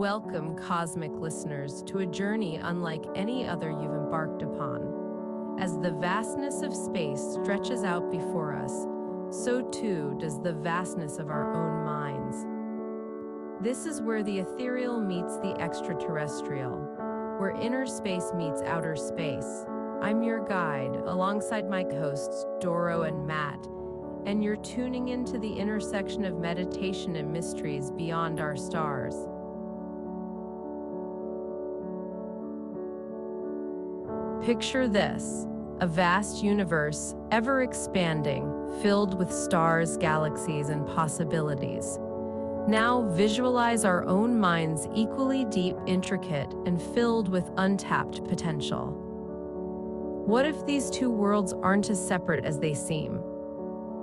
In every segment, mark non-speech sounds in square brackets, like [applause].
Welcome, cosmic listeners, to a journey unlike any other you've embarked upon. As the vastness of space stretches out before us, so too does the vastness of our own minds. This is where the ethereal meets the extraterrestrial, where inner space meets outer space. I'm your guide, alongside my hosts, Doro and Matt, and you're tuning into the intersection of meditation and mysteries beyond our stars. Picture this a vast universe, ever expanding, filled with stars, galaxies, and possibilities. Now visualize our own minds equally deep, intricate, and filled with untapped potential. What if these two worlds aren't as separate as they seem?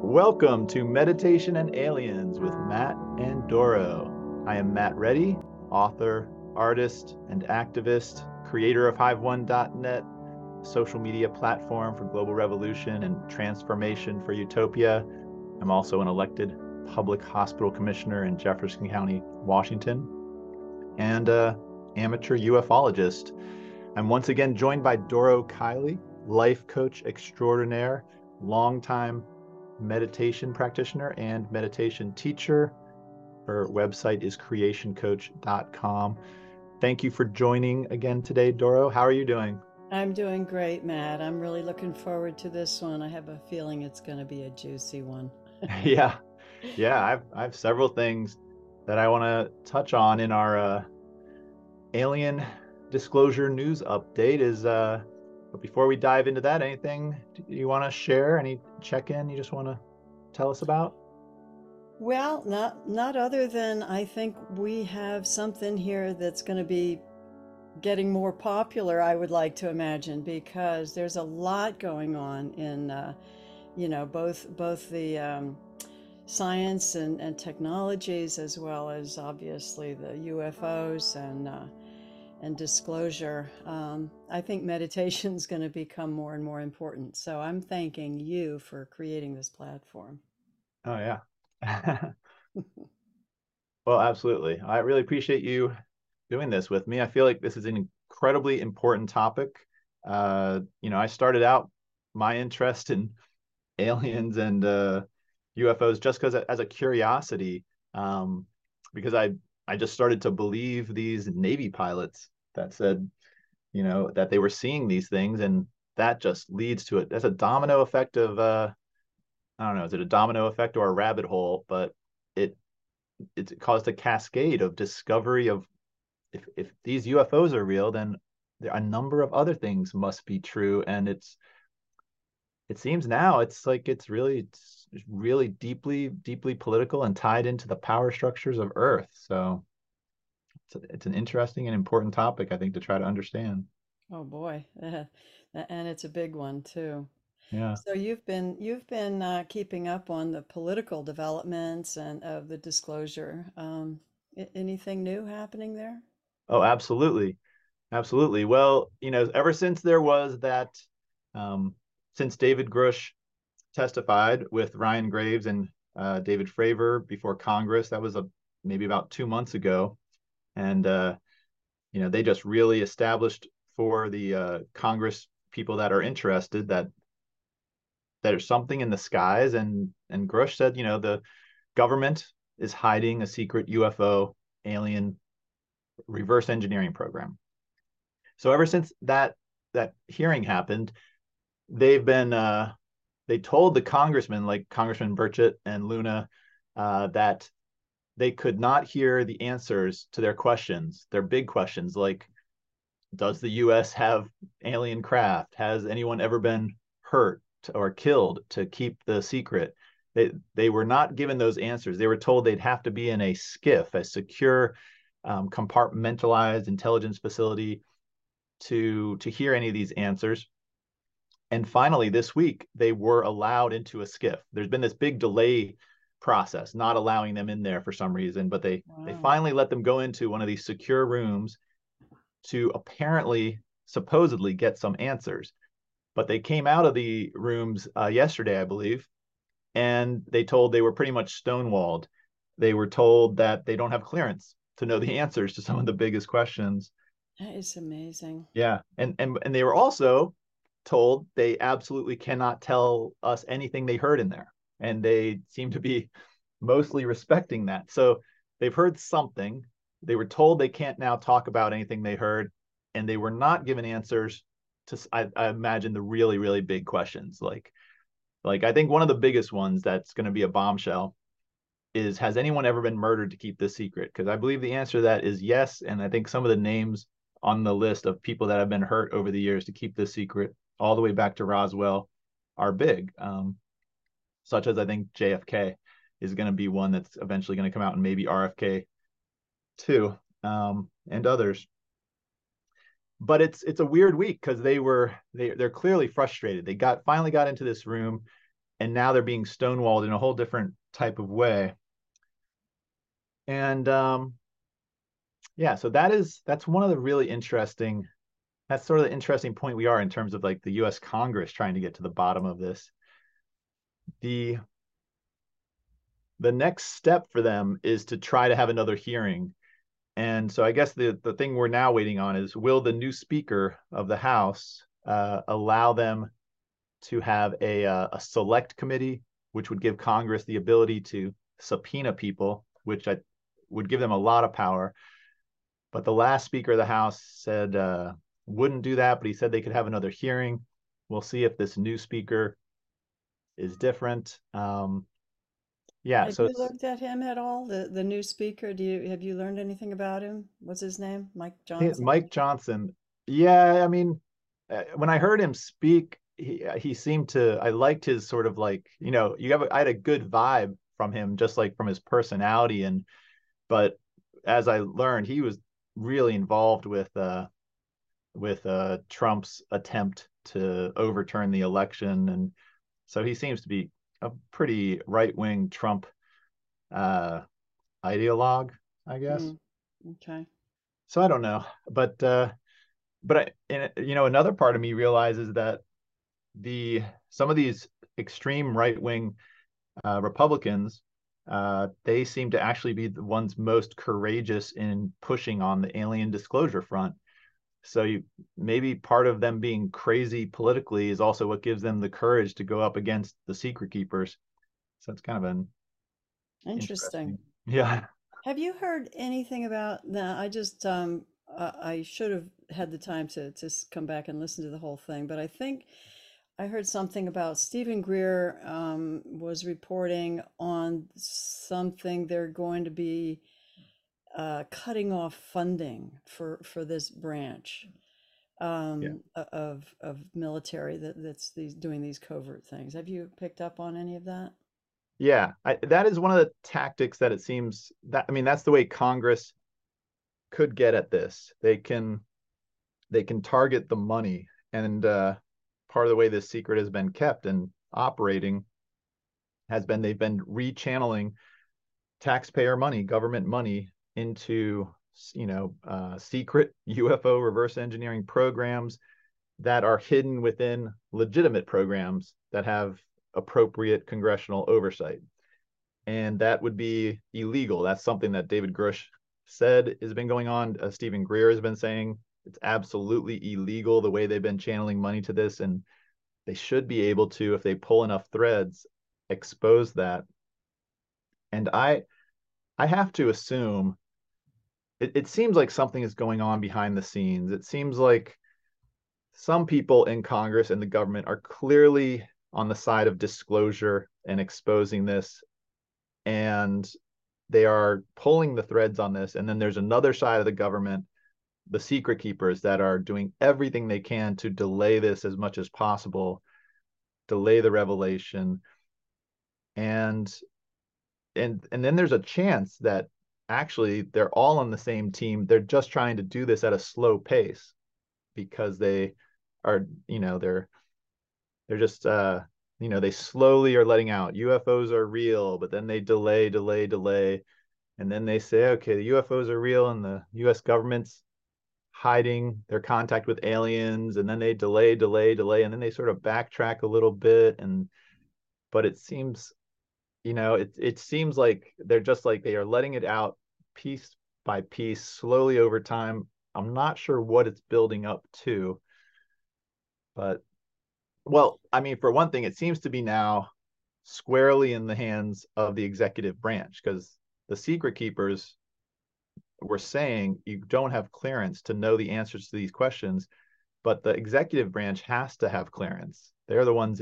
Welcome to Meditation and Aliens with Matt and Doro. I am Matt Ready, author, artist, and activist, creator of HiveOne.net, social media platform for global revolution and transformation for utopia. I'm also an elected public hospital commissioner in Jefferson County, Washington, and a amateur ufologist. I'm once again joined by Doro Kiley, life coach extraordinaire, longtime meditation practitioner and meditation teacher. Her website is creationcoach.com. Thank you for joining again today, Doro. How are you doing? I'm doing great, Matt. I'm really looking forward to this one. I have a feeling it's going to be a juicy one. [laughs] yeah. Yeah, I've I have several things that I want to touch on in our uh, alien disclosure news update is uh but before we dive into that, anything you want to share? Any check in you just want to tell us about? Well, not not other than I think we have something here that's going to be getting more popular. I would like to imagine because there's a lot going on in, uh, you know, both both the um, science and, and technologies as well as obviously the UFOs and. Uh, and disclosure, um, I think meditation is going to become more and more important. So I'm thanking you for creating this platform. Oh, yeah. [laughs] well, absolutely. I really appreciate you doing this with me. I feel like this is an incredibly important topic. Uh, you know, I started out my interest in [laughs] aliens and uh, UFOs just because as a curiosity, um, because I I just started to believe these Navy pilots that said, you know, that they were seeing these things, and that just leads to it. That's a domino effect of, uh, I don't know, is it a domino effect or a rabbit hole? But it it caused a cascade of discovery of if if these UFOs are real, then there a number of other things must be true, and it's it seems now it's like it's really it's really deeply deeply political and tied into the power structures of earth. So it's, a, it's an interesting and important topic i think to try to understand. Oh boy. [laughs] And it's a big one too. Yeah. So you've been you've been uh, keeping up on the political developments and of the disclosure. Um, anything new happening there oh absolutely absolutely well you know ever since there was that um, since david Grusch testified with Ryan Graves and uh, David Fravor before Congress. That was a maybe about two months ago, and uh, you know they just really established for the uh, Congress people that are interested that there's something in the skies. And and Grusch said, you know, the government is hiding a secret UFO alien reverse engineering program. So ever since that that hearing happened, they've been uh, they told the congressman, like Congressman Burchett and Luna, uh, that they could not hear the answers to their questions, their big questions like, does the U.S. have alien craft? Has anyone ever been hurt or killed to keep the secret? They they were not given those answers. They were told they'd have to be in a SCIF, a secure, um, compartmentalized intelligence facility, to to hear any of these answers. And finally, this week, they were allowed into a SCIF. There's been this big delay process, not allowing them in there for some reason, but they wow. they finally let them go into one of these secure rooms to apparently, supposedly, get some answers. But they came out of the rooms uh, yesterday, I believe, and they told they were pretty much stonewalled. They were told that they don't have clearance to know the answers to some of the biggest questions. That is amazing. Yeah, and and and they were also told they absolutely cannot tell us anything they heard in there, and they seem to be [laughs] mostly respecting that. So they've heard something. They were told they can't now talk about anything they heard, and they were not given answers to I, I imagine the really really big questions like like I think one of the biggest ones that's going to be a bombshell is has anyone ever been murdered to keep this secret? Because I believe the answer to that is yes, and I think some of the names on the list of people that have been hurt over the years to keep this secret, all the way back to Roswell, are big. Um, such as I think JFK is going to be one that's eventually going to come out, and maybe RFK too, um, and others but it's it's a weird week because they were they they're clearly frustrated. They got finally got into this room, and now they're being stonewalled in a whole different type of way. And um, yeah, so that is that's one of the really interesting. That's sort of the interesting point we are in terms of like the U.S. Congress trying to get to the bottom of this. The the next step for them is to try to have another hearing and so I guess the, the thing we're now waiting on is will the new Speaker of the House uh, allow them to have a, uh, a select committee, which would give Congress the ability to subpoena people, which I, would give them a lot of power. But the last Speaker of the House said uh, wouldn't do that, but he said they could have another hearing. We'll see if this new Speaker is different. Um, yeah. Have so you looked at him at all? The the new speaker? Do you have you learned anything about him? What's his name? Mike Johnson. Mike Johnson. Yeah, I mean, uh, when I heard him speak, he uh, he seemed to. I liked his sort of like you know you have. A, I had a good vibe from him, just like from his personality and. But as I learned, he was really involved with uh with uh Trump's attempt to overturn the election, and so he seems to be a pretty right wing Trump uh, ideologue, I guess. Mm, okay. So I don't know, but uh, but I, and, you know, another part of me realizes that the some of these extreme right wing uh, Republicans, uh, they seem to actually be the ones most courageous in pushing on the alien disclosure front. So you, maybe part of them being crazy politically is also what gives them the courage to go up against the secret keepers. So it's kind of an interesting. interesting. Yeah. Have you heard anything about now? I just um I should have had the time to to come back and listen to the whole thing, but I think I heard something about Steven Greer um, was reporting on something they're going to be uh, cutting off funding for for this branch um, yeah. of of military that that's these doing these covert things. Have you picked up on any of that? Yeah, I, that is one of the tactics that it seems that I mean that's the way Congress could get at this. They can they can target the money, and uh, part of the way this secret has been kept and operating has been they've been rechanneling taxpayer money, government money into you know uh, secret [laughs] UFO reverse engineering programs that are hidden within legitimate programs that have appropriate congressional oversight. And that would be illegal. That's something that David Grusch said has been going on. Uh, Steven Greer has been saying it's absolutely illegal the way they've been channeling money to this. And they should be able to, if they pull enough threads, expose that. And I, I have to assume it, it seems like something is going on behind the scenes. It seems like some people in Congress and the government are clearly on the side of disclosure and exposing this. And they are pulling the threads on this. And then there's another side of the government, the secret keepers, that are doing everything they can to delay this as much as possible, delay the revelation. And and and then there's a chance that actually they're all on the same team. They're just trying to do this at a slow pace because they are, you know, they're they're just uh you know, they slowly are letting out UFOs are real, but then they delay, delay, delay. And then they say, okay, the UFOs are real and the US government's hiding their contact with aliens. And then they delay, delay, delay. And then they sort of backtrack a little bit. And, but it seems you know it it seems like they're just like they are letting it out piece by piece, slowly over time. I'm not sure what it's building up to, but well, I mean, for one thing, it seems to be now squarely in the hands of the executive branch because the secret keepers were saying you don't have clearance to know the answers to these questions, but the executive branch has to have clearance. They're the ones,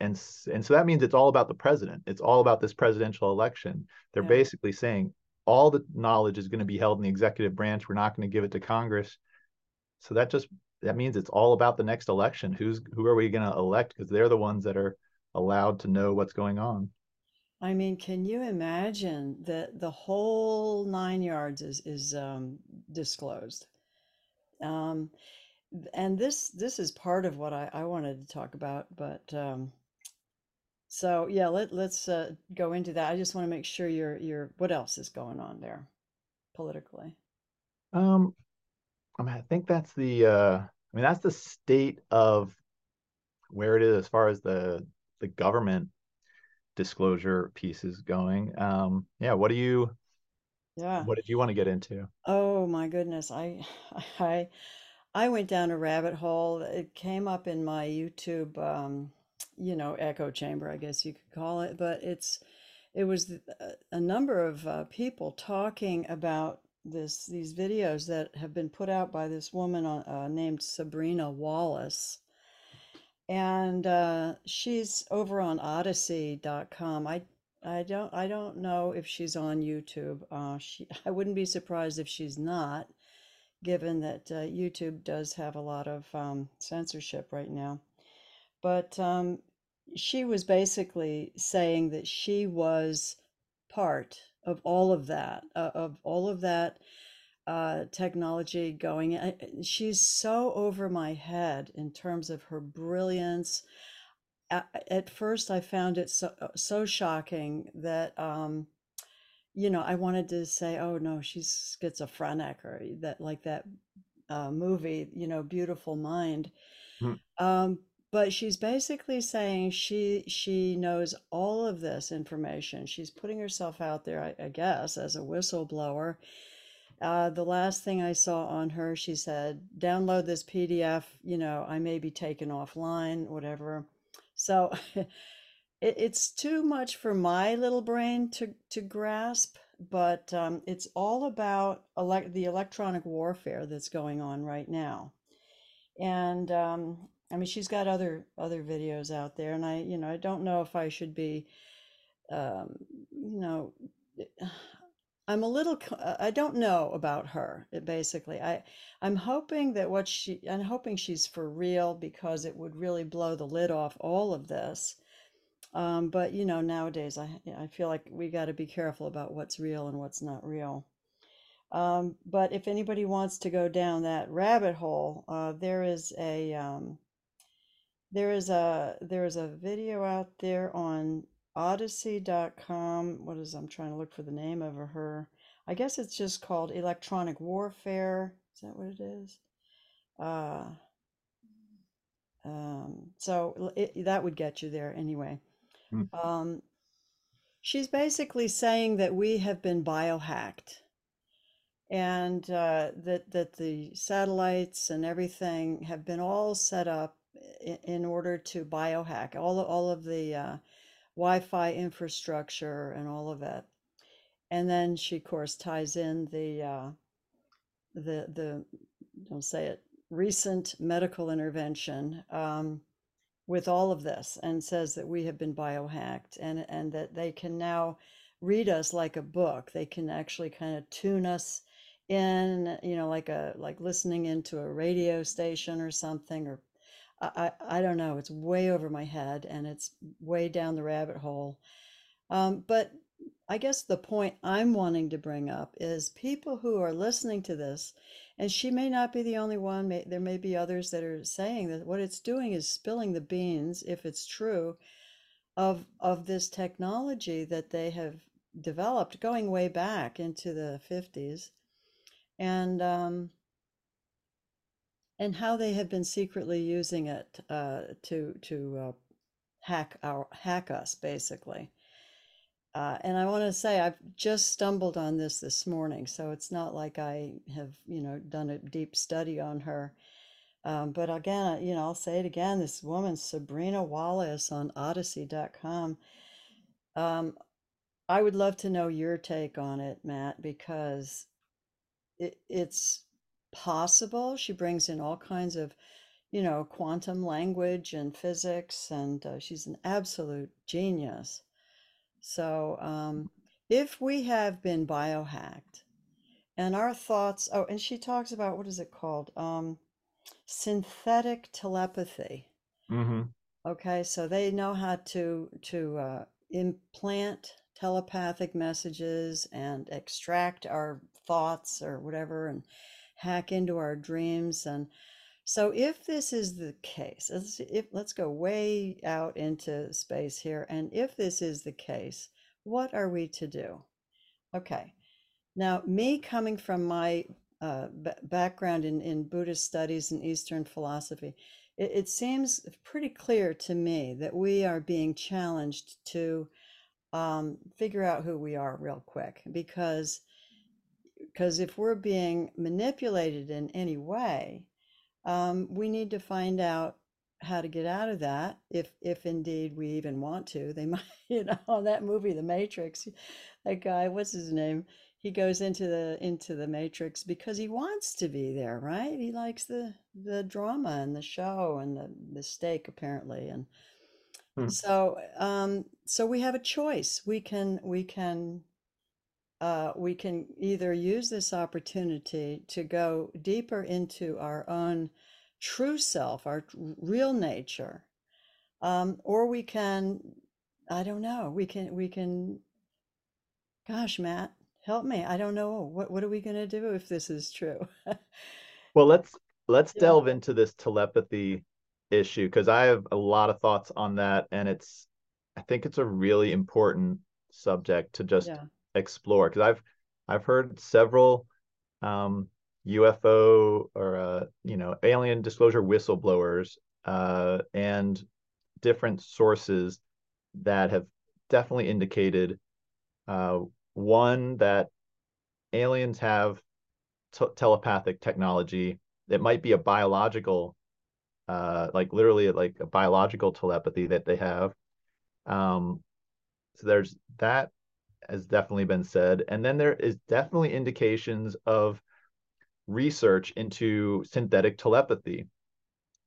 and and so that means it's all about the president. It's all about this presidential election. They're Yeah. basically saying all the knowledge is going to be held in the executive branch. We're not going to give it to Congress. So that just that means it's all about the next election. Who's who are we going to elect? Because they're the ones that are allowed to know what's going on. I mean, can you imagine that the whole nine yards is is um, disclosed? Um, and this this is part of what I, I wanted to talk about, but um, so yeah, let let's uh, go into that. I just want to make sure you're you're what else is going on there politically? Um, I mean, I think that's the uh, I mean, that's the state of where it is as far as the the government disclosure pieces going. Um, yeah, what do you Yeah. what did you want to get into? Oh my goodness, I [laughs] I I went down a rabbit hole. It came up in my YouTube, um, you know, echo chamber, I guess you could call it. But it's it was a a number of uh, people talking about this these videos that have been put out by this woman on, uh, named Sabrina Wallace. And uh, she's over on Odysee.com. I I don't I don't know if she's on YouTube. Uh, she [laughs] I wouldn't be surprised if she's not, given that uh, YouTube does have a lot of um, censorship right now. But um, she was basically saying that she was part of all of that, uh, of all of that uh, technology going. I, she's so over my head in terms of her brilliance. At, at first, I found it so uh, so shocking that um, you know I wanted to say, "Oh no, she's schizophrenic," or that like that uh, movie, you know, Beautiful Mind. Hmm. Um, but she's basically saying she she knows all of this information. She's putting herself out there, I, I guess, as a whistleblower. Uh, the last thing I saw on her, she said, download this PDF, you know, I may be taken offline, whatever. So [laughs] it, it's too much for my little brain to, to grasp, but um, it's all about the electronic warfare that's going on right now. And um, I mean, she's got other other videos out there, and I, you know, I don't know if I should be, um, you know, I'm a little, uh, I don't know about her, basically. I, I'm hoping that what she, I'm hoping she's for real because it would really blow the lid off all of this. Um, but you know, nowadays I, I feel like we got to be careful about what's real and what's not real. Um, but if anybody wants to go down that rabbit hole, uh, there is a, um, there is a, there is a video out there on odysee.com. What is, I'm trying to look for the name of her. I guess it's just called Electronic Warfare. Is that what it is? Uh, um, so it, that would get you there anyway. Hmm. Um, she's basically saying that we have been biohacked and uh, that that the satellites and everything have been all set up in, in order to biohack all of, all of the uh, Wi-Fi infrastructure and all of it. And then she, of course, ties in the uh, the the don't say it recent medical intervention um, with all of this and says that we have been biohacked and and that they can now read us like a book. They can actually kind of tune us in, you know, like a like listening into a radio station or something or I, I don't know. It's way over my head and it's way down the rabbit hole. Um, but I guess the point I'm wanting to bring up is people who are listening to this, and she may not be the only one, may, there may be others that are saying that what it's doing is spilling the beans, if it's true, of of this technology that they have developed going way back into the 50s and um, and how they have been secretly using it uh, to to uh, hack our hack us basically. uh, and I want to say I've just stumbled on this this morning, so it's not like I have, you know, done a deep study on her. Um, but again, you know, I'll say it again. This woman, Sabrina Wallace on Odysee.com. Um, I would love to know your take on it, Matt, because it, it's possible. She brings in all kinds of, you know, quantum language and physics, and uh, she's an absolute genius. So, um, if we have been biohacked and our thoughts, oh, and she talks about what is it called? Um, synthetic telepathy. Mm-hmm. Okay, so they know how to to uh, implant telepathic messages and extract our thoughts or whatever and hack into our dreams and so if this is the case let's if let's go way out into space here and if this is the case what are we to do? Okay now me coming from my uh, b- background in, in buddhist studies and eastern philosophy it, it seems pretty clear to me that we are being challenged to um, figure out who we are real quick because because if we're being manipulated in any way um, we need to find out how to get out of that if if indeed we even want to. They [laughs] might you know that movie the matrix that guy what's his name? He goes into the into the matrix because he wants to be there right? He likes the the drama and the show and the the stake apparently and Hmm. so um so we have a choice. We can we can uh we can either use this opportunity to go deeper into our own true self our real nature um or we can i don't know we can we can gosh matt help me i don't know what what are we going to do if this is true? [laughs] Well, let's let's yeah. delve into this telepathy issue because I have a lot of thoughts on that, and it's I think it's a really important subject to just yeah explore because I've I've heard several um, UFO or uh, you know alien disclosure whistleblowers uh, and different sources that have definitely indicated uh, one that aliens have t- telepathic technology. It might be a biological, uh, like literally like a biological telepathy that they have. Um, so there's that has definitely been said, and then there is definitely indications of research into synthetic telepathy,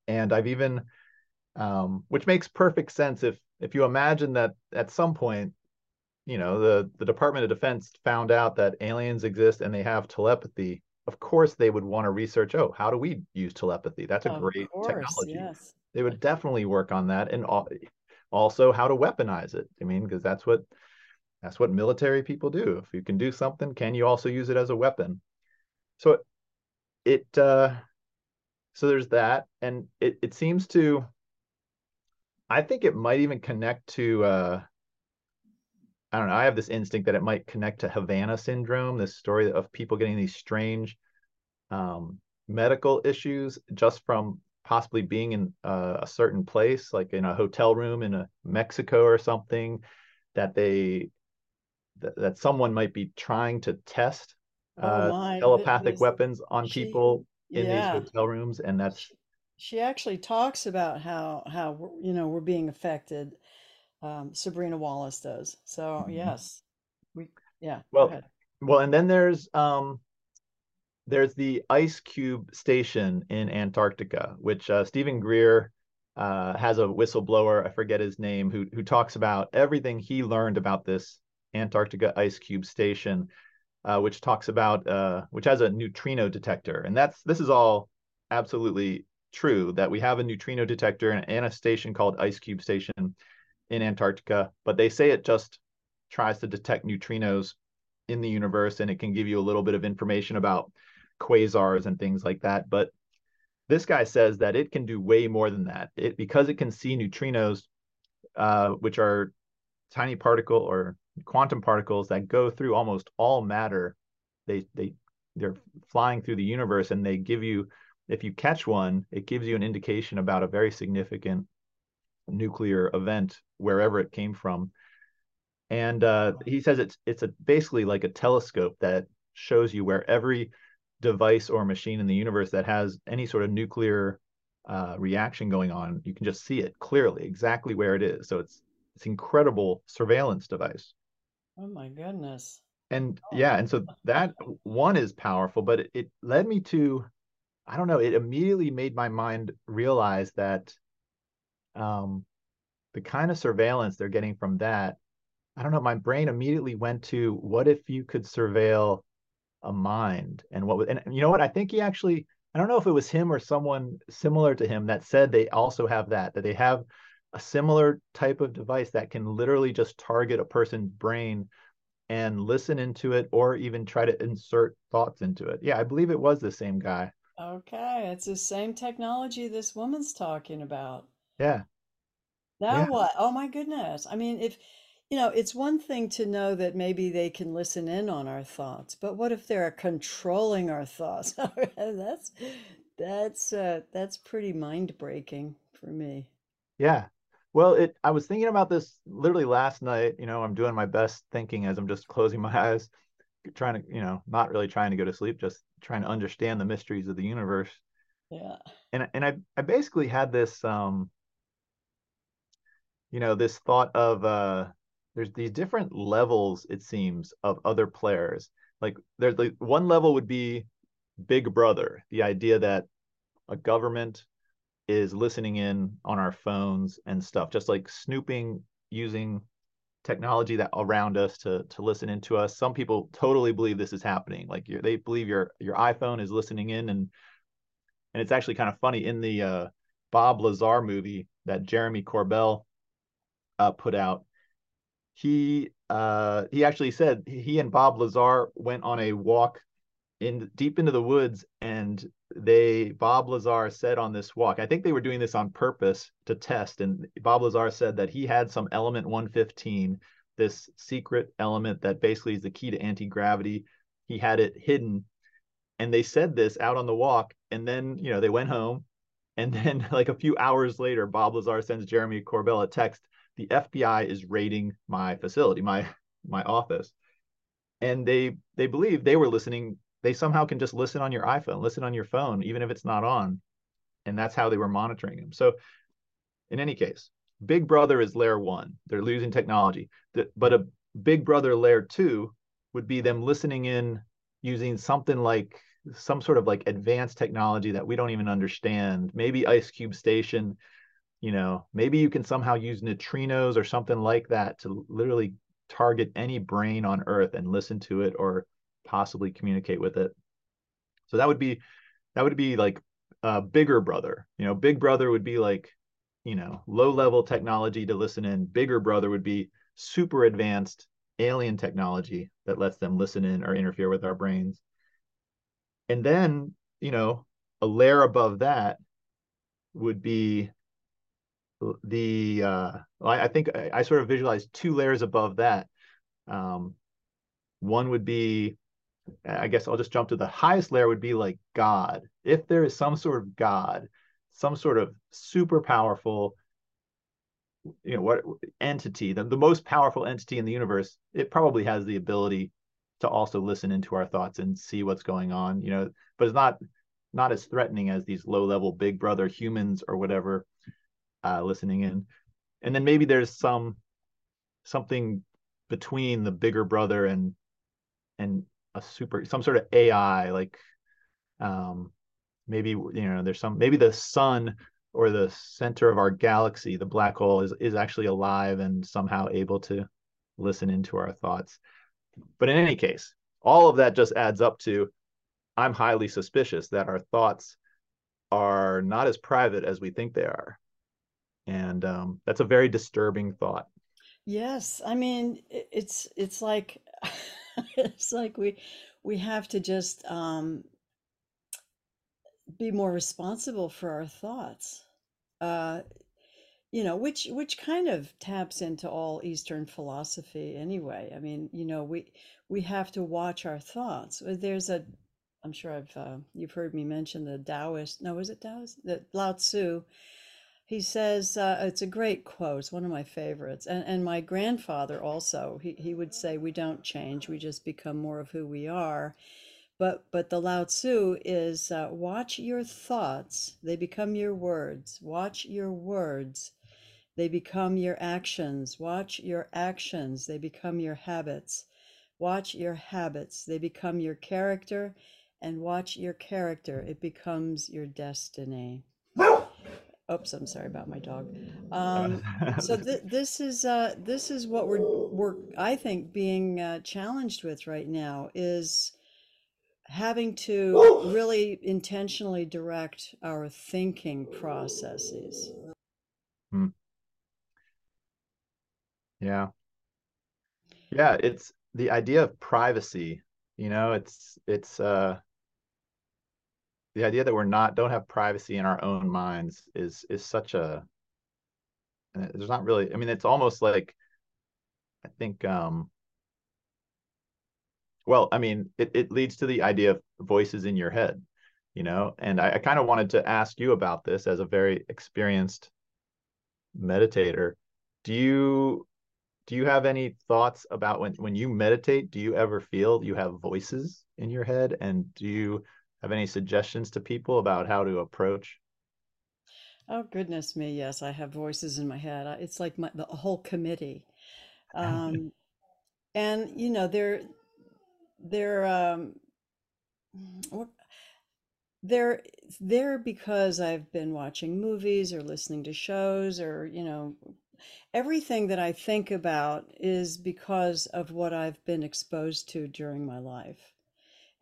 and I've even, um, which makes perfect sense if if you imagine that at some point you know the the Department of Defense found out that aliens exist and they have telepathy, of course they would want to research. Oh, how do we use telepathy? That's a of great course technology. yes They would definitely work on that, and also how to weaponize it. I mean, because that's what that's what military people do. If you can do something, can you also use it as a weapon? So it uh, so there's that, and it it seems to. I think it might even connect to uh, I don't know. I have this instinct that it might connect to Havana syndrome, this story of people getting these strange um, medical issues just from possibly being in uh, a certain place, like in a hotel room in a Mexico or something, that they that, that someone might be trying to test oh uh, telepathic weapons on she people in these hotel rooms, and that's she, she actually talks about how how you know we're being affected um, Sabrina Wallace does. So Mhm. yes, we yeah, well, well, and then there's um there's the Ice Cube Station in Antarctica, which uh, Steven Greer uh, has a whistleblower, I forget his name, who who talks about everything he learned about this Antarctica Ice Cube Station, uh, which talks about uh, which has a neutrino detector, and that's this is all absolutely true that we have a neutrino detector and, a station called Ice Cube Station in Antarctica, but they say it just tries to detect neutrinos in the universe and it can give you a little bit of information about quasars and things like that. But this guy says that it can do way more than that. It because it can see neutrinos, uh, which are tiny particle or quantum particles that go through almost all matter. They they they're flying through the universe and they give you if you catch one, it gives you an indication about a very significant nuclear event wherever it came from. and uh, he says it's it's a basically like a telescope that shows you where every device or machine in the universe that has any sort of nuclear uh, reaction going on, you can just see it clearly, exactly where it is. So it's it's incredible surveillance device. Oh my goodness. And Oh, yeah, and so that one is powerful, but it, it led me to, I don't know, it immediately made my mind realize that um, the kind of surveillance they're getting from that, I don't know, my brain immediately went to what if you could surveil a mind and what would, and you know what? I think he actually, I don't know if it was him or someone similar to him that said they also have that, that they have a similar type of device that can literally just target a person's brain and listen into it or even try to insert thoughts into it. Yeah, I believe it was the same guy. okay. It's the same technology this woman's talking about. Yeah. Now Yeah. what? Oh my goodness. I mean, if, you know, it's one thing to know that maybe they can listen in on our thoughts, but what if they're controlling our thoughts? [laughs] That's that's uh that's pretty mind-breaking for me. Yeah. Well, it I was thinking about this literally last night. You know, I'm doing my best thinking as I'm just closing my [laughs] eyes, trying to, you know, not really trying to go to sleep, just trying to understand the mysteries of the universe. Yeah. And and I I basically had this um, you know, this thought of uh there's these different levels, it seems, of other players. Like there's like one level would be Big Brother, the idea that a government is listening in on our phones and stuff, just like snooping using technology that around us to to listen into us. Some people totally believe this is happening. Like they believe your your iPhone is listening in, and and it's actually kind of funny in the uh, Bob Lazar movie that Jeremy Corbell uh, put out. He uh, he actually said he and Bob Lazar went on a walk in deep into the woods and they Bob Lazar said on this walk, I think they were doing this on purpose to test. And Bob Lazar said that he had some element 115, this secret element that basically is the key to anti-gravity. He had it hidden. And they said this out on the walk. And then, you know, they went home. And then [laughs] like a few hours later, Bob Lazar sends Jeremy Corbell a text. The FBI is raiding my facility, my my office. And they they believe they were listening they somehow can just listen on your iPhone, listen on your phone, even if it's not on. And that's how they were monitoring him. So, in any case, Big Brother is layer one. They're losing technology. But a Big Brother layer two would be them listening in using something like some sort of like advanced technology that we don't even understand. Maybe Ice Cube Station, you know, maybe you can somehow use neutrinos or something like that to literally target any brain on Earth and listen to it or possibly communicate with it. So that would be that would be like a bigger brother. You know, big brother would be like, you know, low level technology to listen in. Bigger brother would be super advanced alien technology that lets them listen in or interfere with our brains. And then, you know, a layer above that would be the uh I, I think I, I, sort of visualize two layers above that. Um, one would be I guess I'll just jump to the highest layer would be like God. If there is some sort of God, some sort of super powerful, you know, what entity, the, the most powerful entity in the universe, it probably has the ability to also listen into our thoughts and see what's going on, you know, but it's not not as threatening as these low level big brother humans or whatever uh, listening in. And then maybe there's some something between the bigger brother and and a super some sort of AI like um maybe you know there's some maybe the sun or the center of our galaxy the black hole is is actually alive and somehow able to listen into our thoughts. But in any case all of that just adds up to i'm highly suspicious that our thoughts are not as private as we think they are. And um, that's a very disturbing thought. Yes, I mean it's it's like [laughs] it's like we we have to just um, be more responsible for our thoughts. Uh, you know, which which kind of taps into all Eastern philosophy anyway. I mean, you know, we we have to watch our thoughts. There's a, I'm sure I've uh, you've heard me mention the Taoist. No, is it Taoist? The Lao Tzu He says, uh, it's a great quote, it's one of my favorites. And, and my grandfather also, he, he would say, We don't change, we just become more of who we are. But, but the Lao Tzu is uh, watch your thoughts, they become your words. Watch your words, they become your actions. Watch your actions, they become your habits. Watch your habits, they become your character. And watch your character, it becomes your destiny. Oops, I'm sorry about my dog. [laughs] Um, so th this is uh, this is what we're we're I think being uh, challenged with right now is having to really intentionally direct our thinking processes. Hmm. Yeah. Yeah, it's the idea of privacy, you know, it's it's uh the idea that we're not don't have privacy in our own minds is is such a there's not really i mean it's almost like i think um well i mean it, it leads to the idea of voices in your head you know? And i, I kind of wanted to ask you about this as a very experienced meditator. Do you do you have any thoughts about when when you meditate do you ever feel you have voices in your head? And do you have any suggestions to people about how to approach? Oh, goodness me. Yes, I have voices in my head. It's like my, the whole committee. [laughs] Um, and, you know, they're, they're, um, they're there because I've been watching movies or listening to shows or, you know, everything that I think about is because of what I've been exposed to during my life.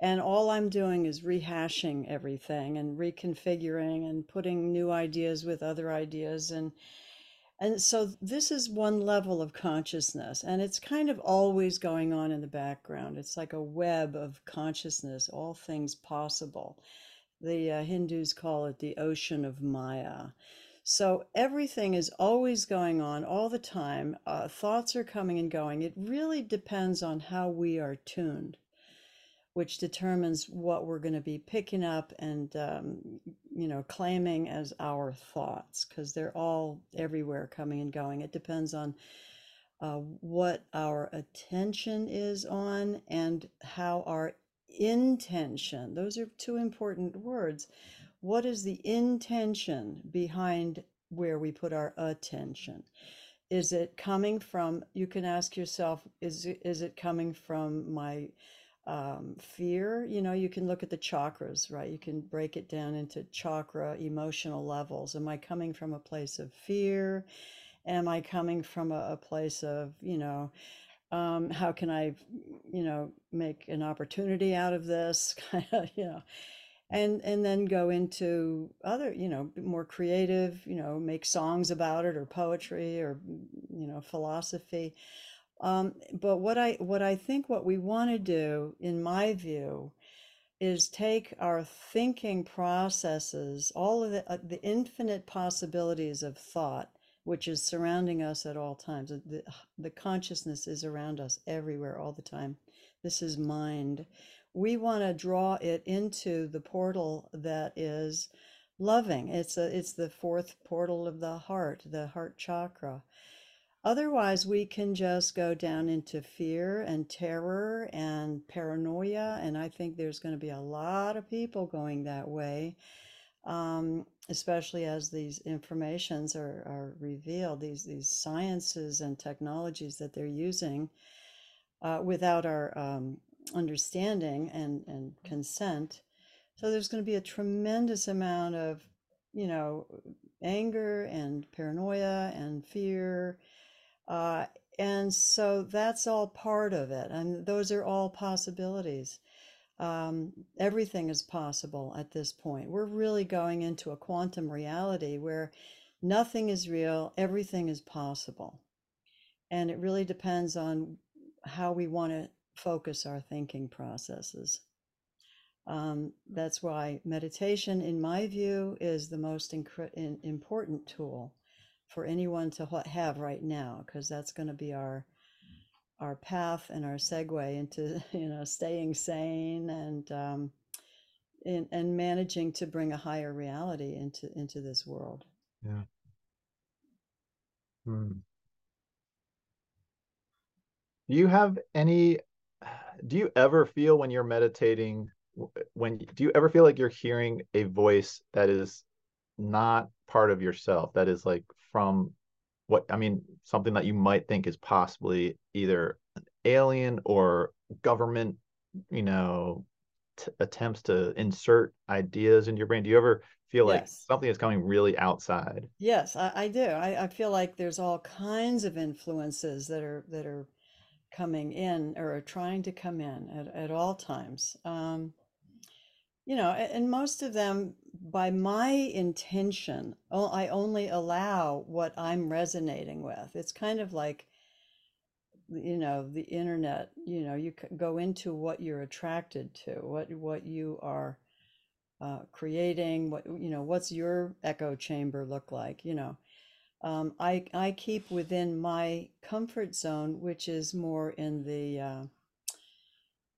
And all I'm doing is rehashing everything and reconfiguring and putting new ideas with other ideas and and so this is one level of consciousness and it's kind of always going on in the background. It's like a web of consciousness, all things possible. The uh, Hindus call it the ocean of Maya. So everything is always going on all the time. Uh, thoughts are coming and going. It really depends on how we are tuned which determines what we're going to be picking up and um, you know claiming as our thoughts because they're all everywhere coming and going. It depends on uh, what our attention is on and how our intention those are two important words what is the intention behind where we put our attention? Is it coming from you can ask yourself is is it coming from my um, fear, you know, you can look at the chakras, right? You can break it down into chakra emotional levels. Am I coming from a place of fear? Am I coming from a, a place of, you know, um, how can I, you know, make an opportunity out of this? [laughs] Kind of, you know, and and then go into other, you know, more creative, you know, make songs about it or poetry or, you know, philosophy. Um, but what I what I think what we want to do, in my view, is take our thinking processes, all of the uh, the infinite possibilities of thought, which is surrounding us at all times. The, the consciousness is around us everywhere all the time. This is mind. We want to draw it into the portal that is loving. It's a it's the fourth portal of the heart, the heart chakra. Otherwise, we can just go down into fear and terror and paranoia. And I think there's going to be a lot of people going that way, um, especially as these informations are, are revealed, these, these sciences and technologies that they're using uh, without our um, understanding and, and consent. So there's going to be a tremendous amount of, you know, anger and paranoia and fear uh, and so that's all part of it. And those are all possibilities. Um, everything is possible at this point. We're really going into a quantum reality where nothing is real, everything is possible. And it really depends on how we want to focus our thinking processes. Um, that's why meditation, in my view, is the most important tool for anyone to have right now because that's going to be our our path and our segue into [laughs] you know staying sane and um, in, and managing to bring a higher reality into into this world. Yeah, Hmm. Do you have any, [sighs] do you ever feel when you're meditating, when do you ever feel like you're hearing a voice that is not part of yourself, that is like from what, I mean, something that you might think is possibly either an alien or government, you know, t- attempts to insert ideas into your brain? Do you ever feel like Yes. something is coming really outside? Yes, I, I do. I, I feel like there's all kinds of influences that are that are coming in or are trying to come in at, at all times. Um, you know, and most of them, by my intention, i only allow what I'm resonating with. It's kind of like, you know, the internet, you know, you go into what you're attracted to, what what you are uh, creating, what, you know, what's your echo chamber look like, you know. Um, I I keep within my comfort zone, which is more in the uh,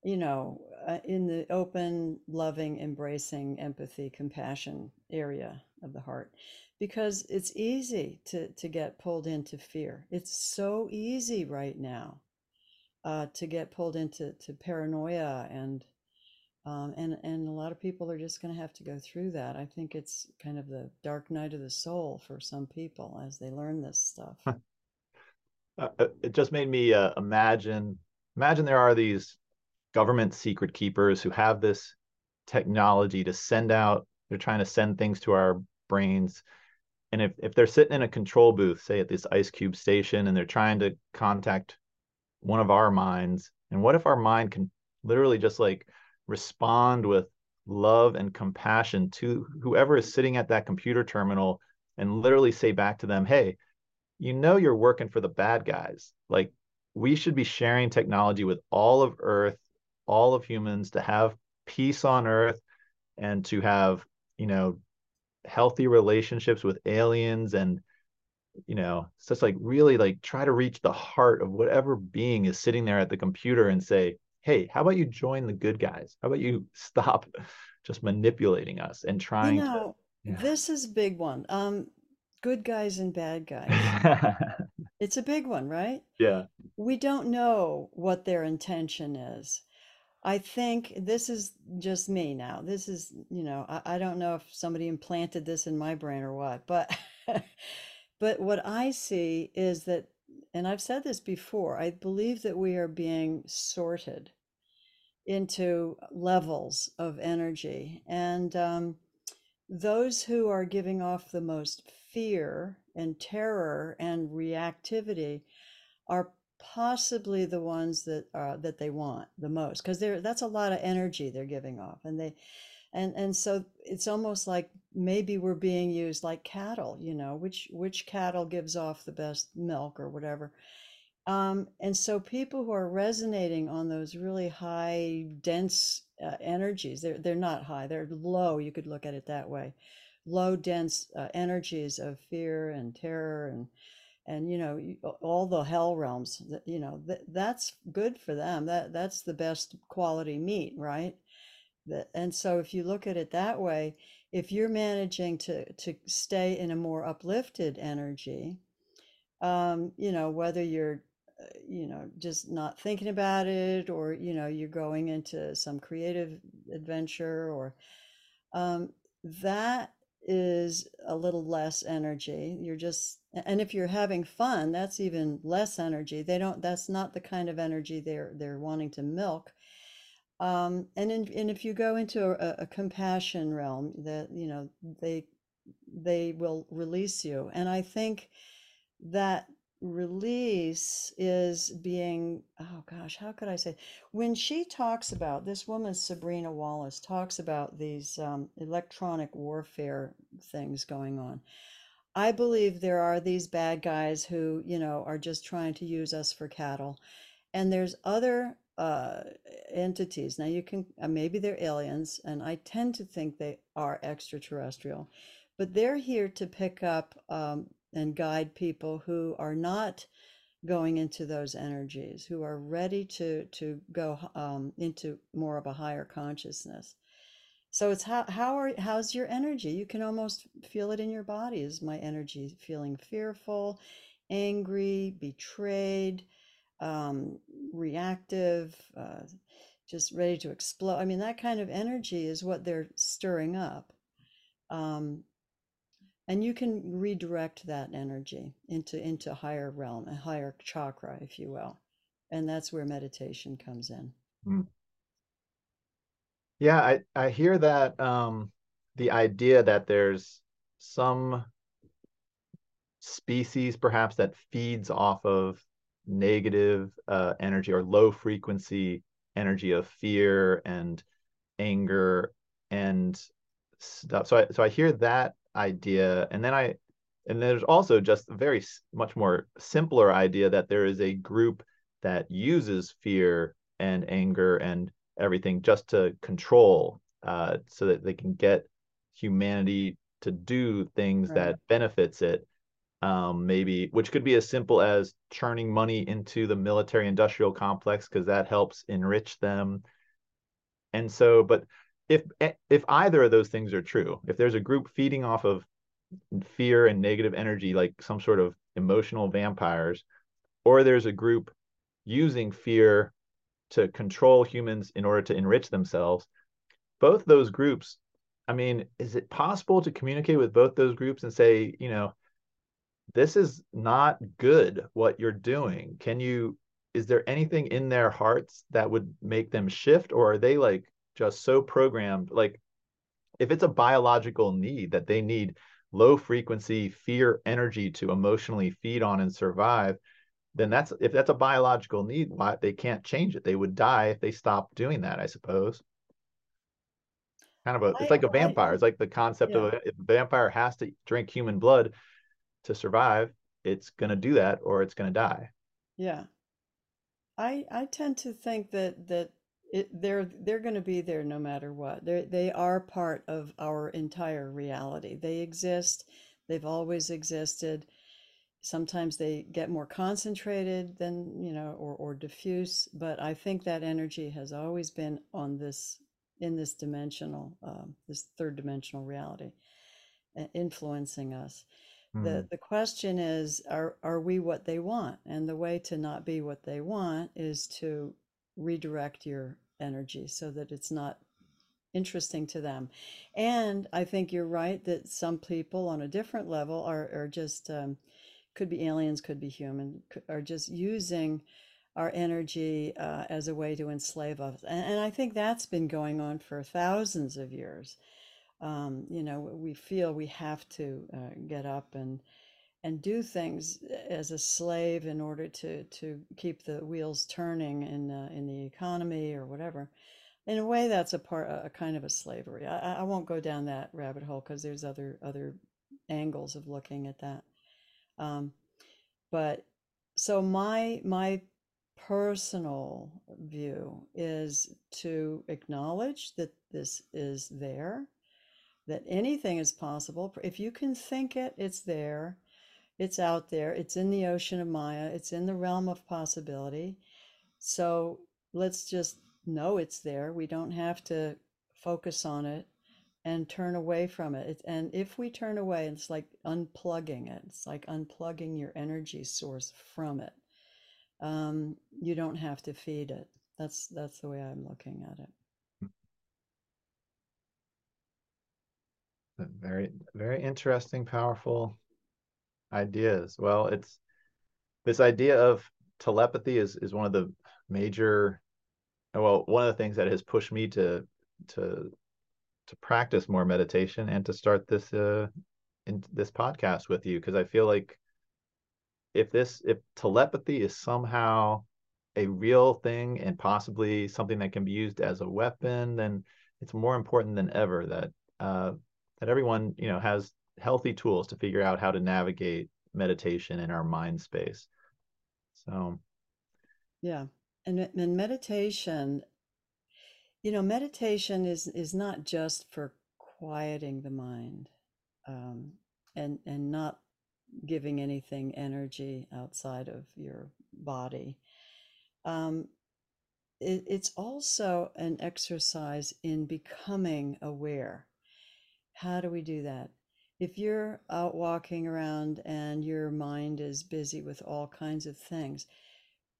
you know, uh, in the open, loving, embracing, empathy, compassion area of the heart, because it's easy to to get pulled into fear. It's so easy right now uh, to get pulled into to paranoia and um, and and a lot of people are just going to have to go through that. I think it's kind of the dark night of the soul for some people as they learn this stuff. Uh, uh, it just made me uh, imagine imagine there are these government secret keepers who have this technology to send out they're trying to send things to our brains. And if, if they're sitting in a control booth say at this ice cube station and they're trying to contact one of our minds and what if our mind can literally just like respond with love and compassion to whoever is sitting at that computer terminal and literally say back to them hey you know you're working for the bad guys. Like we should be sharing technology with all of earth all of humans to have peace on earth and to have you know healthy relationships with aliens and you know it's just like really like try to reach the heart of whatever being is sitting there at the computer and say hey how about you join the good guys how about you [laughs] stop just manipulating us and You trying to know, yeah this is a big one. Um, good guys and bad guys. [laughs] It's a big one, right? yeah We don't know what their intention is. I think this is just me now. This is, you know, I, I don't know if somebody implanted this in my brain or what, but [laughs] but what I see is that, and I've said this before, I believe that we are being sorted into levels of energy. And um, those who are giving off the most fear and terror and reactivity are possibly the ones that uh, that they want the most because they're that's a lot of energy they're giving off and they and and so it's almost like maybe we're being used like cattle you know which which cattle gives off the best milk or whatever. Um, and so people who are resonating on those really high dense uh, energies they're they're not high they're low you could look at it that way low dense uh, energies of fear and terror and and you know all the hell realms you know that that's good for them that that's the best quality meat right? And so if you look at it that way if you're managing to to stay in a more uplifted energy um you know whether you're uh, you know just not thinking about it or you know you're going into some creative adventure or um, that is a little less energy. You're just, and if you're having fun, that's even less energy. They don't, that's not the kind of energy they're they're wanting to milk. Um, and in, and if you go into a, a compassion realm, that you know they they will release you. And I think that release is being, oh gosh, how could I say? When she talks about this woman, Sabrina Wallace, talks about these um, electronic warfare things going on. I believe there are these bad guys who, you know, are just trying to use us for cattle. And there's other uh, entities. Now you can, uh, maybe they're aliens, and I tend to think they are extraterrestrial, but they're here to pick up um, and guide people who are not going into those energies, who are ready to to go um, into more of a higher consciousness. So it's how how are how's your energy? You can almost feel it in your body. Is my energy feeling fearful? angry, betrayed, um, reactive, uh, just ready to explode. I mean, that kind of energy is what they're stirring up. Um, and you can redirect that energy into into higher realm, a higher chakra, if you will. And that's where meditation comes in. Mm. Yeah, I, I hear that um, the idea that there's some species perhaps that feeds off of negative uh, energy or low frequency energy of fear and anger and stuff. So I so I hear that idea, and then I and there's also just a very much more simpler idea that there is a group that uses fear and anger and everything just to control, uh, so that they can get humanity to do things right. that benefits it um, maybe, which could be as simple as churning money into the military industrial complex because that helps enrich them. And so, but if eh, if either of those things are true, if there's a group feeding off of fear and negative energy, like some sort of emotional vampires, or there's a group using fear to control humans in order to enrich themselves, both those groups, I mean, is it possible to communicate with both those groups and say, you know, this is not good what you're doing. Can you is there anything in their hearts that would make them shift or are they like just so programmed like if it's a biological need that they need low frequency fear energy to emotionally feed on and survive then that's if that's a biological need why they can't change it they would die if they stopped doing that i suppose kind of a it's like a vampire it's like the concept yeah. of a, if a vampire has to drink human blood to survive, it's going to do that or it's going to die. Yeah. I I tend to think that that it, they're they're going to be there no matter what. They they are part of our entire reality. They exist. They've always existed. Sometimes they get more concentrated than you know, or or diffuse. But I think that energy has always been on this in this dimensional, um, this third dimensional reality, influencing us. The Mm. the question is, are are we what they want? And the way to not be what they want is to redirect your energy so that it's not interesting to them. And I think you're right that some people on a different level are are just um, could be aliens, could be human, are just using our energy uh, as a way to enslave us. And, and I think that's been going on for thousands of years um, you know, we feel we have to uh, get up and and do things as a slave in order to to keep the wheels turning in uh, in the economy or whatever. In a way, that's a part, a kind of a slavery. I, I won't go down that rabbit hole because there's other other angles of looking at that. Um, but so my my personal view is to acknowledge that this is there that anything is possible. If you can think it, it's there, it's out there, it's in the ocean of Maya, it's in the realm of possibility. So let's just know it's there. We don't have to focus on it and turn away from it. And if we turn away, it's like unplugging it, it's like unplugging your energy source from it. Um, you don't have to feed it. That's that's the way I'm looking at it. Very, very interesting, powerful ideas. Well, it's this idea of telepathy is is one of the major well, one of the things that has pushed me to to to practice more meditation and to start this uh in this podcast with you because I feel like if this if telepathy is somehow a real thing and possibly something that can be used as a weapon, then it's more important than ever that uh, that everyone you know has healthy tools to figure out how to navigate meditation in our mind space. So. Yeah. And, and meditation you know meditation is is not just for quieting the mind um, and and not giving anything energy outside of your body. Um, it, it's also an exercise in becoming aware. How do we do that? If you're out walking around and your mind is busy with all kinds of things,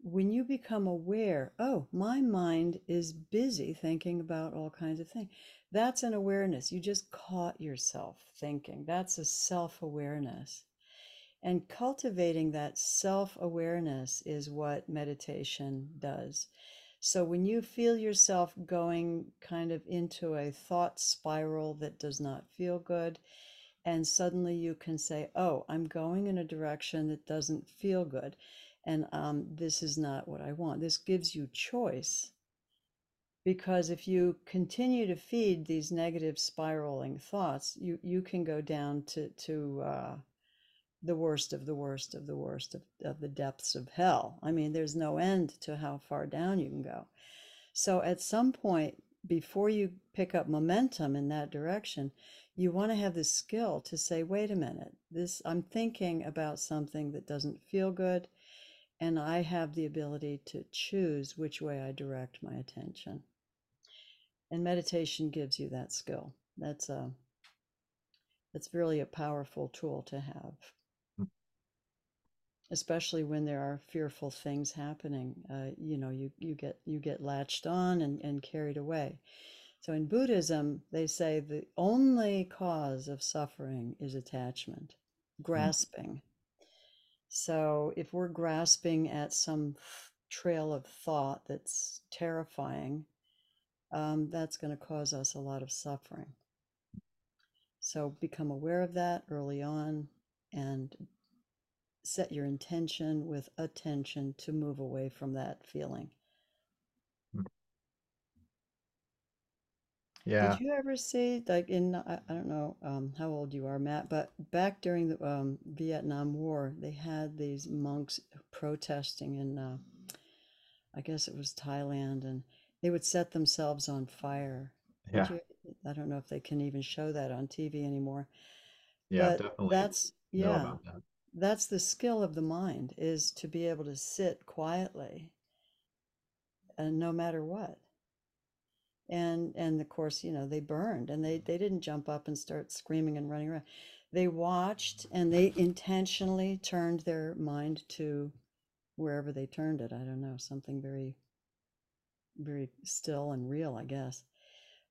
when you become aware, oh, my mind is busy thinking about all kinds of things, that's an awareness. You just caught yourself thinking. That's a self awareness. And cultivating that self awareness is what meditation does. So when you feel yourself going kind of into a thought spiral that does not feel good, and suddenly you can say, Oh, I'm going in a direction that doesn't feel good. And um, this is not what I want. This gives you choice. Because if you continue to feed these negative spiraling thoughts, you, you can go down to, to uh, the worst of the worst of the worst of, of the depths of hell. I mean, there's no end to how far down you can go. So at some point, before you pick up momentum in that direction, you want to have the skill to say, wait a minute, this I'm thinking about something that doesn't feel good, and I have the ability to choose which way I direct my attention. And meditation gives you that skill. That's a that's really a powerful tool to have especially when there are fearful things happening uh, you know you, you get you get latched on and, and carried away. So in buddhism they say the only cause of suffering is attachment grasping. Mm. so if we're grasping at some trail of thought that's terrifying um, that's going to cause us a lot of suffering. So become aware of that early on and set your intention with attention to move away from that feeling. Hmm. Yeah. Did you ever see, like in, I, I don't know um, how old you are, Matt, but back during the um, Vietnam War, they had these monks protesting in, uh, I guess it was Thailand, and they would set themselves on fire. Yeah. You, I don't know if they can even show that on TV anymore. Yeah, but definitely. That's, yeah. That that's the skill of the mind is to be able to sit quietly and no matter what. And and of course you know they burned and they they didn't jump up and start screaming and running around. They watched and they intentionally turned their mind to wherever they turned it i don't know something very very still and real i guess.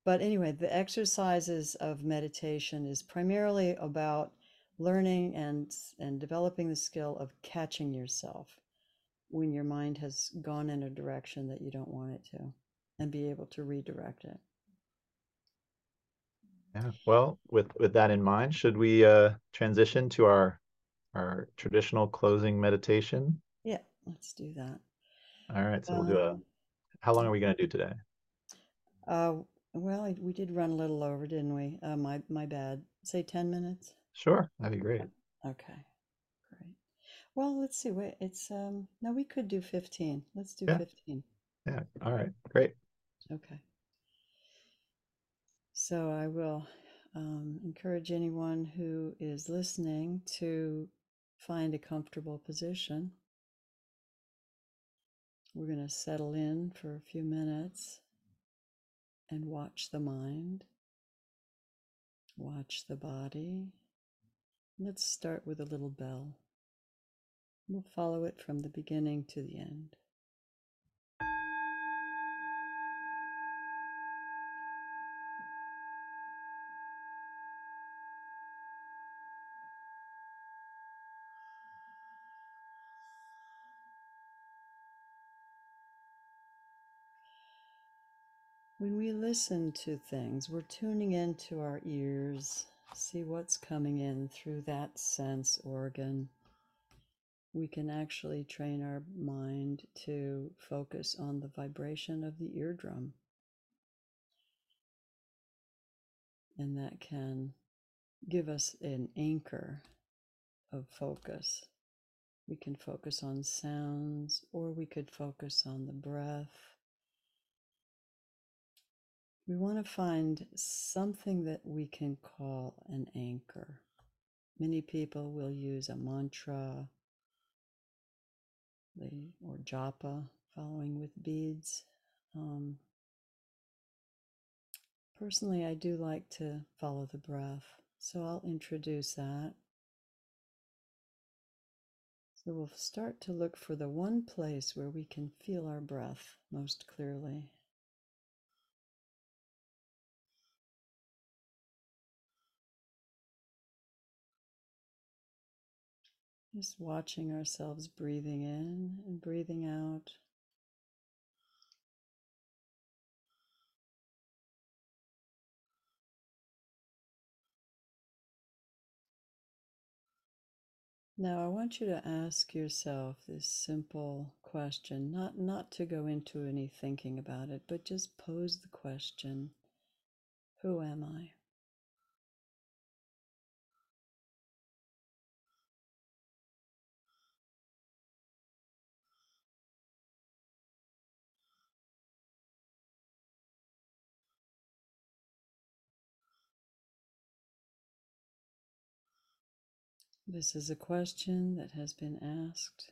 But anyway the exercises of meditation is primarily about learning and and developing the skill of catching yourself when your mind has gone in a direction that you don't want it to and be able to redirect it. Yeah well with with that in mind should we uh transition to our our traditional closing meditation? Yeah let's do that. All right so we'll do a um, how long are we going to do today? Uh well we did run a little over didn't we? Uh my my bad. Say 10 minutes Sure, that'd be great. Okay, great. Well, let's see. Wait, it's um no, we could do 15. Let's do Yeah. 15. Yeah. All right. Great. Okay. So I will um, encourage anyone who is listening to find a comfortable position. We're going to settle in for a few minutes and watch the mind, watch the body. Let's start with a little bell. We'll follow it from the beginning to the end. When we listen to things, we're tuning into our ears see what's coming in through that sense organ. We can actually train our mind to focus on the vibration of the eardrum. And that can give us an anchor of focus. We can focus on sounds, or we could focus on the breath we want to find something that we can call an anchor. Many people will use a mantra or japa, following with beads. Um, personally, I do like to follow the breath. So I'll introduce that. So we'll start to look for the one place where we can feel our breath most clearly. Just watching ourselves breathing in and breathing out. Now I want you to ask yourself this simple question, not not to go into any thinking about it, but just pose the question, who am I? This is a question that has been asked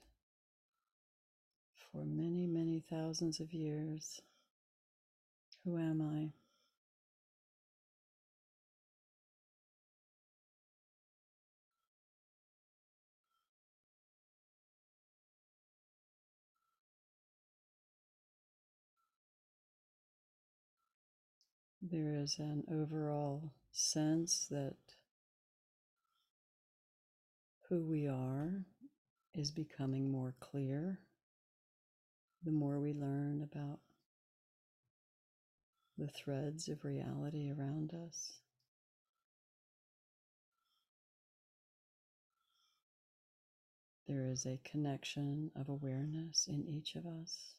for many, many thousands of years. Who am I? There is an overall sense that who we are is becoming more clear the more we learn about the threads of reality around us. There is a connection of awareness in each of us.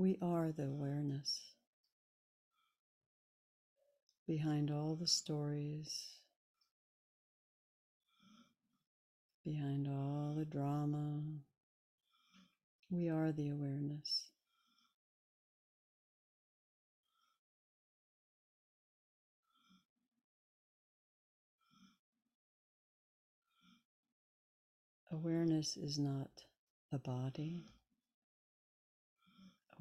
We are the awareness behind all the stories, behind all the drama. We are the awareness. Awareness is not the body.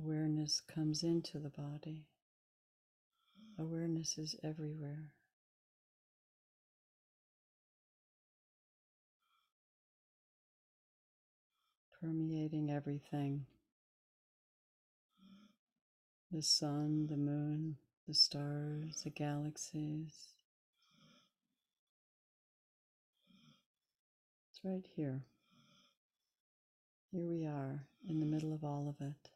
Awareness comes into the body. Awareness is everywhere. Permeating everything the sun, the moon, the stars, the galaxies. It's right here. Here we are in the middle of all of it.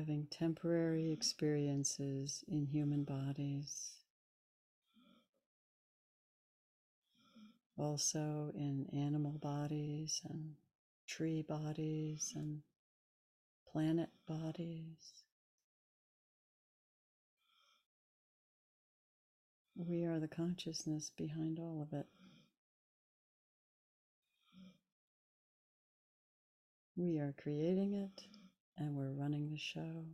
Having temporary experiences in human bodies, also in animal bodies and tree bodies and planet bodies. We are the consciousness behind all of it. We are creating it and we're running the show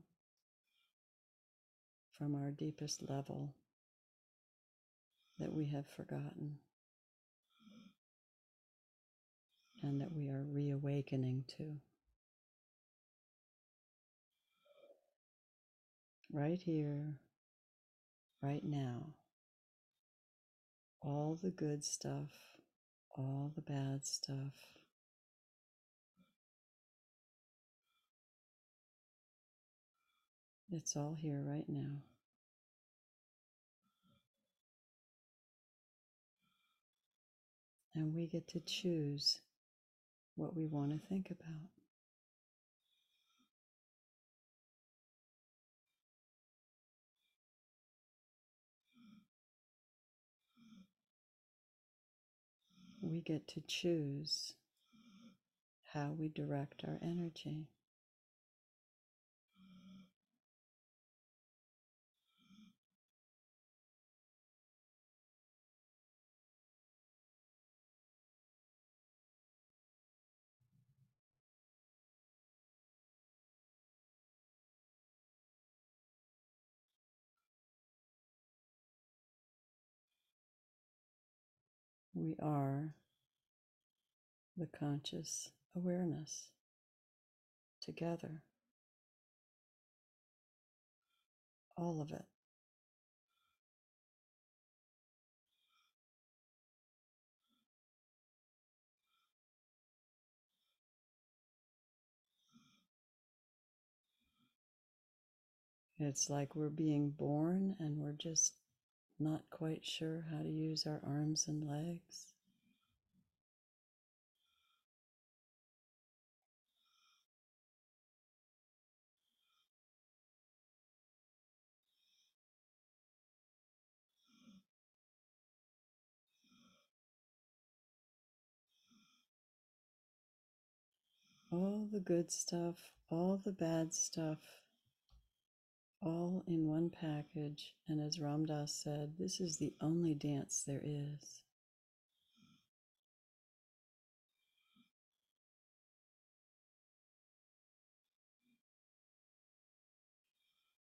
from our deepest level that we have forgotten and that we are reawakening to. Right here, right now, all the good stuff, all the bad stuff It's all here right now. And we get to choose what we want to think about. We get to choose how we direct our energy. We are the conscious awareness together. All of it. It's like we're being born and we're just not quite sure how to use our arms and legs. All the good stuff, all the bad stuff, all in one package. And as Ram Dass said, this is the only dance there is.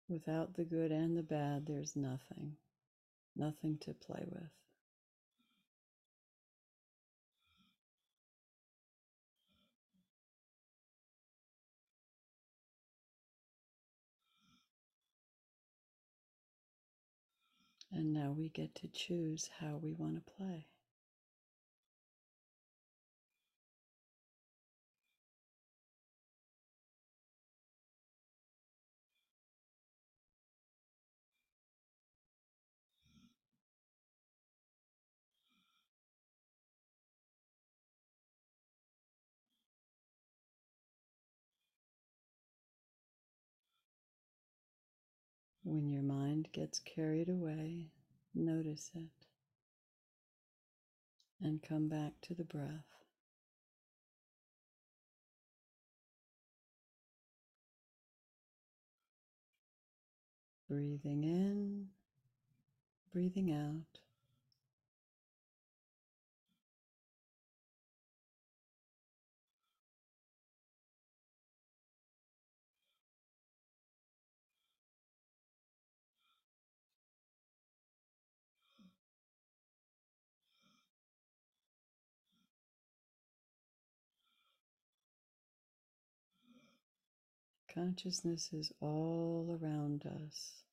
Without the good and the bad, there's nothing, nothing to play with. And now we get to choose how we want to play. When your mind gets carried away, notice it and come back to the breath. Breathing in, breathing out. Consciousness is all around us.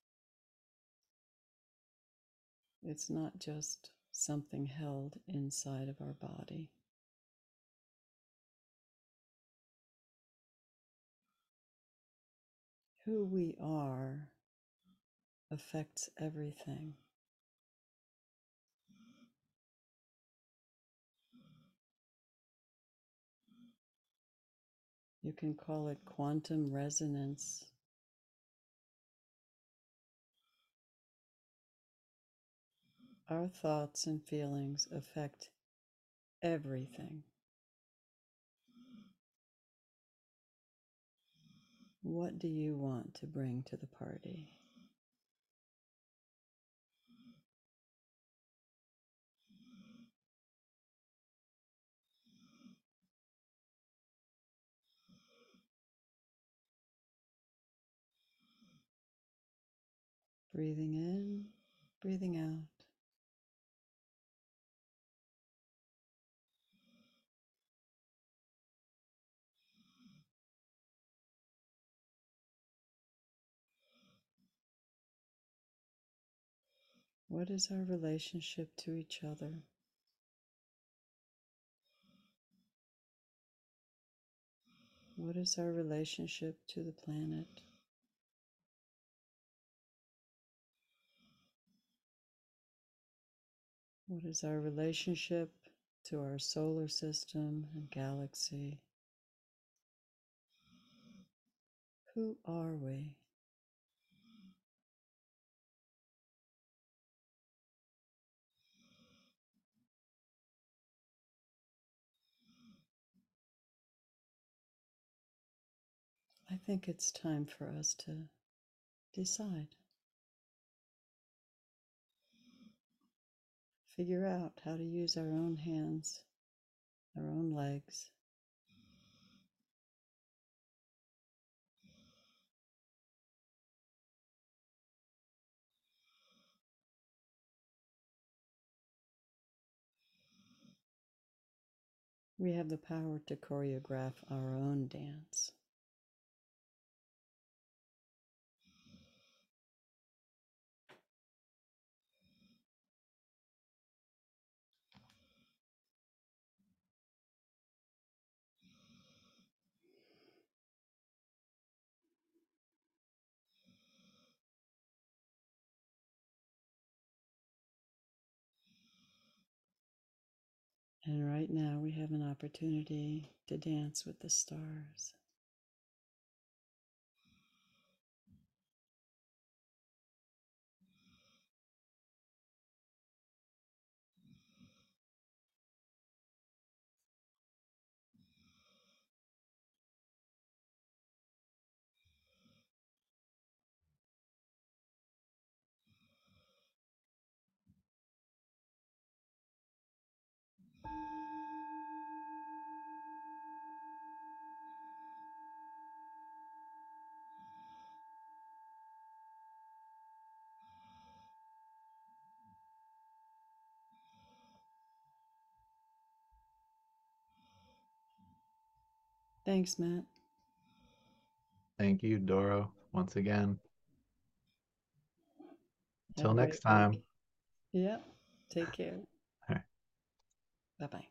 It's not just something held inside of our body. Who we are affects everything. You can call it quantum resonance. Our thoughts and feelings affect everything. What do you want to bring to the party? Breathing in, breathing out. What is our relationship to each other? What is our relationship to the planet? What is our relationship to our solar system and galaxy? Who are we? I think it's time for us to decide. Figure out how to use our own hands, our own legs. We have the power to choreograph our own dance. And right now we have an opportunity to dance with the stars. Thanks, Matt. Thank you, Doro, once again. Till next time. Yep. Take care. All right. Bye bye.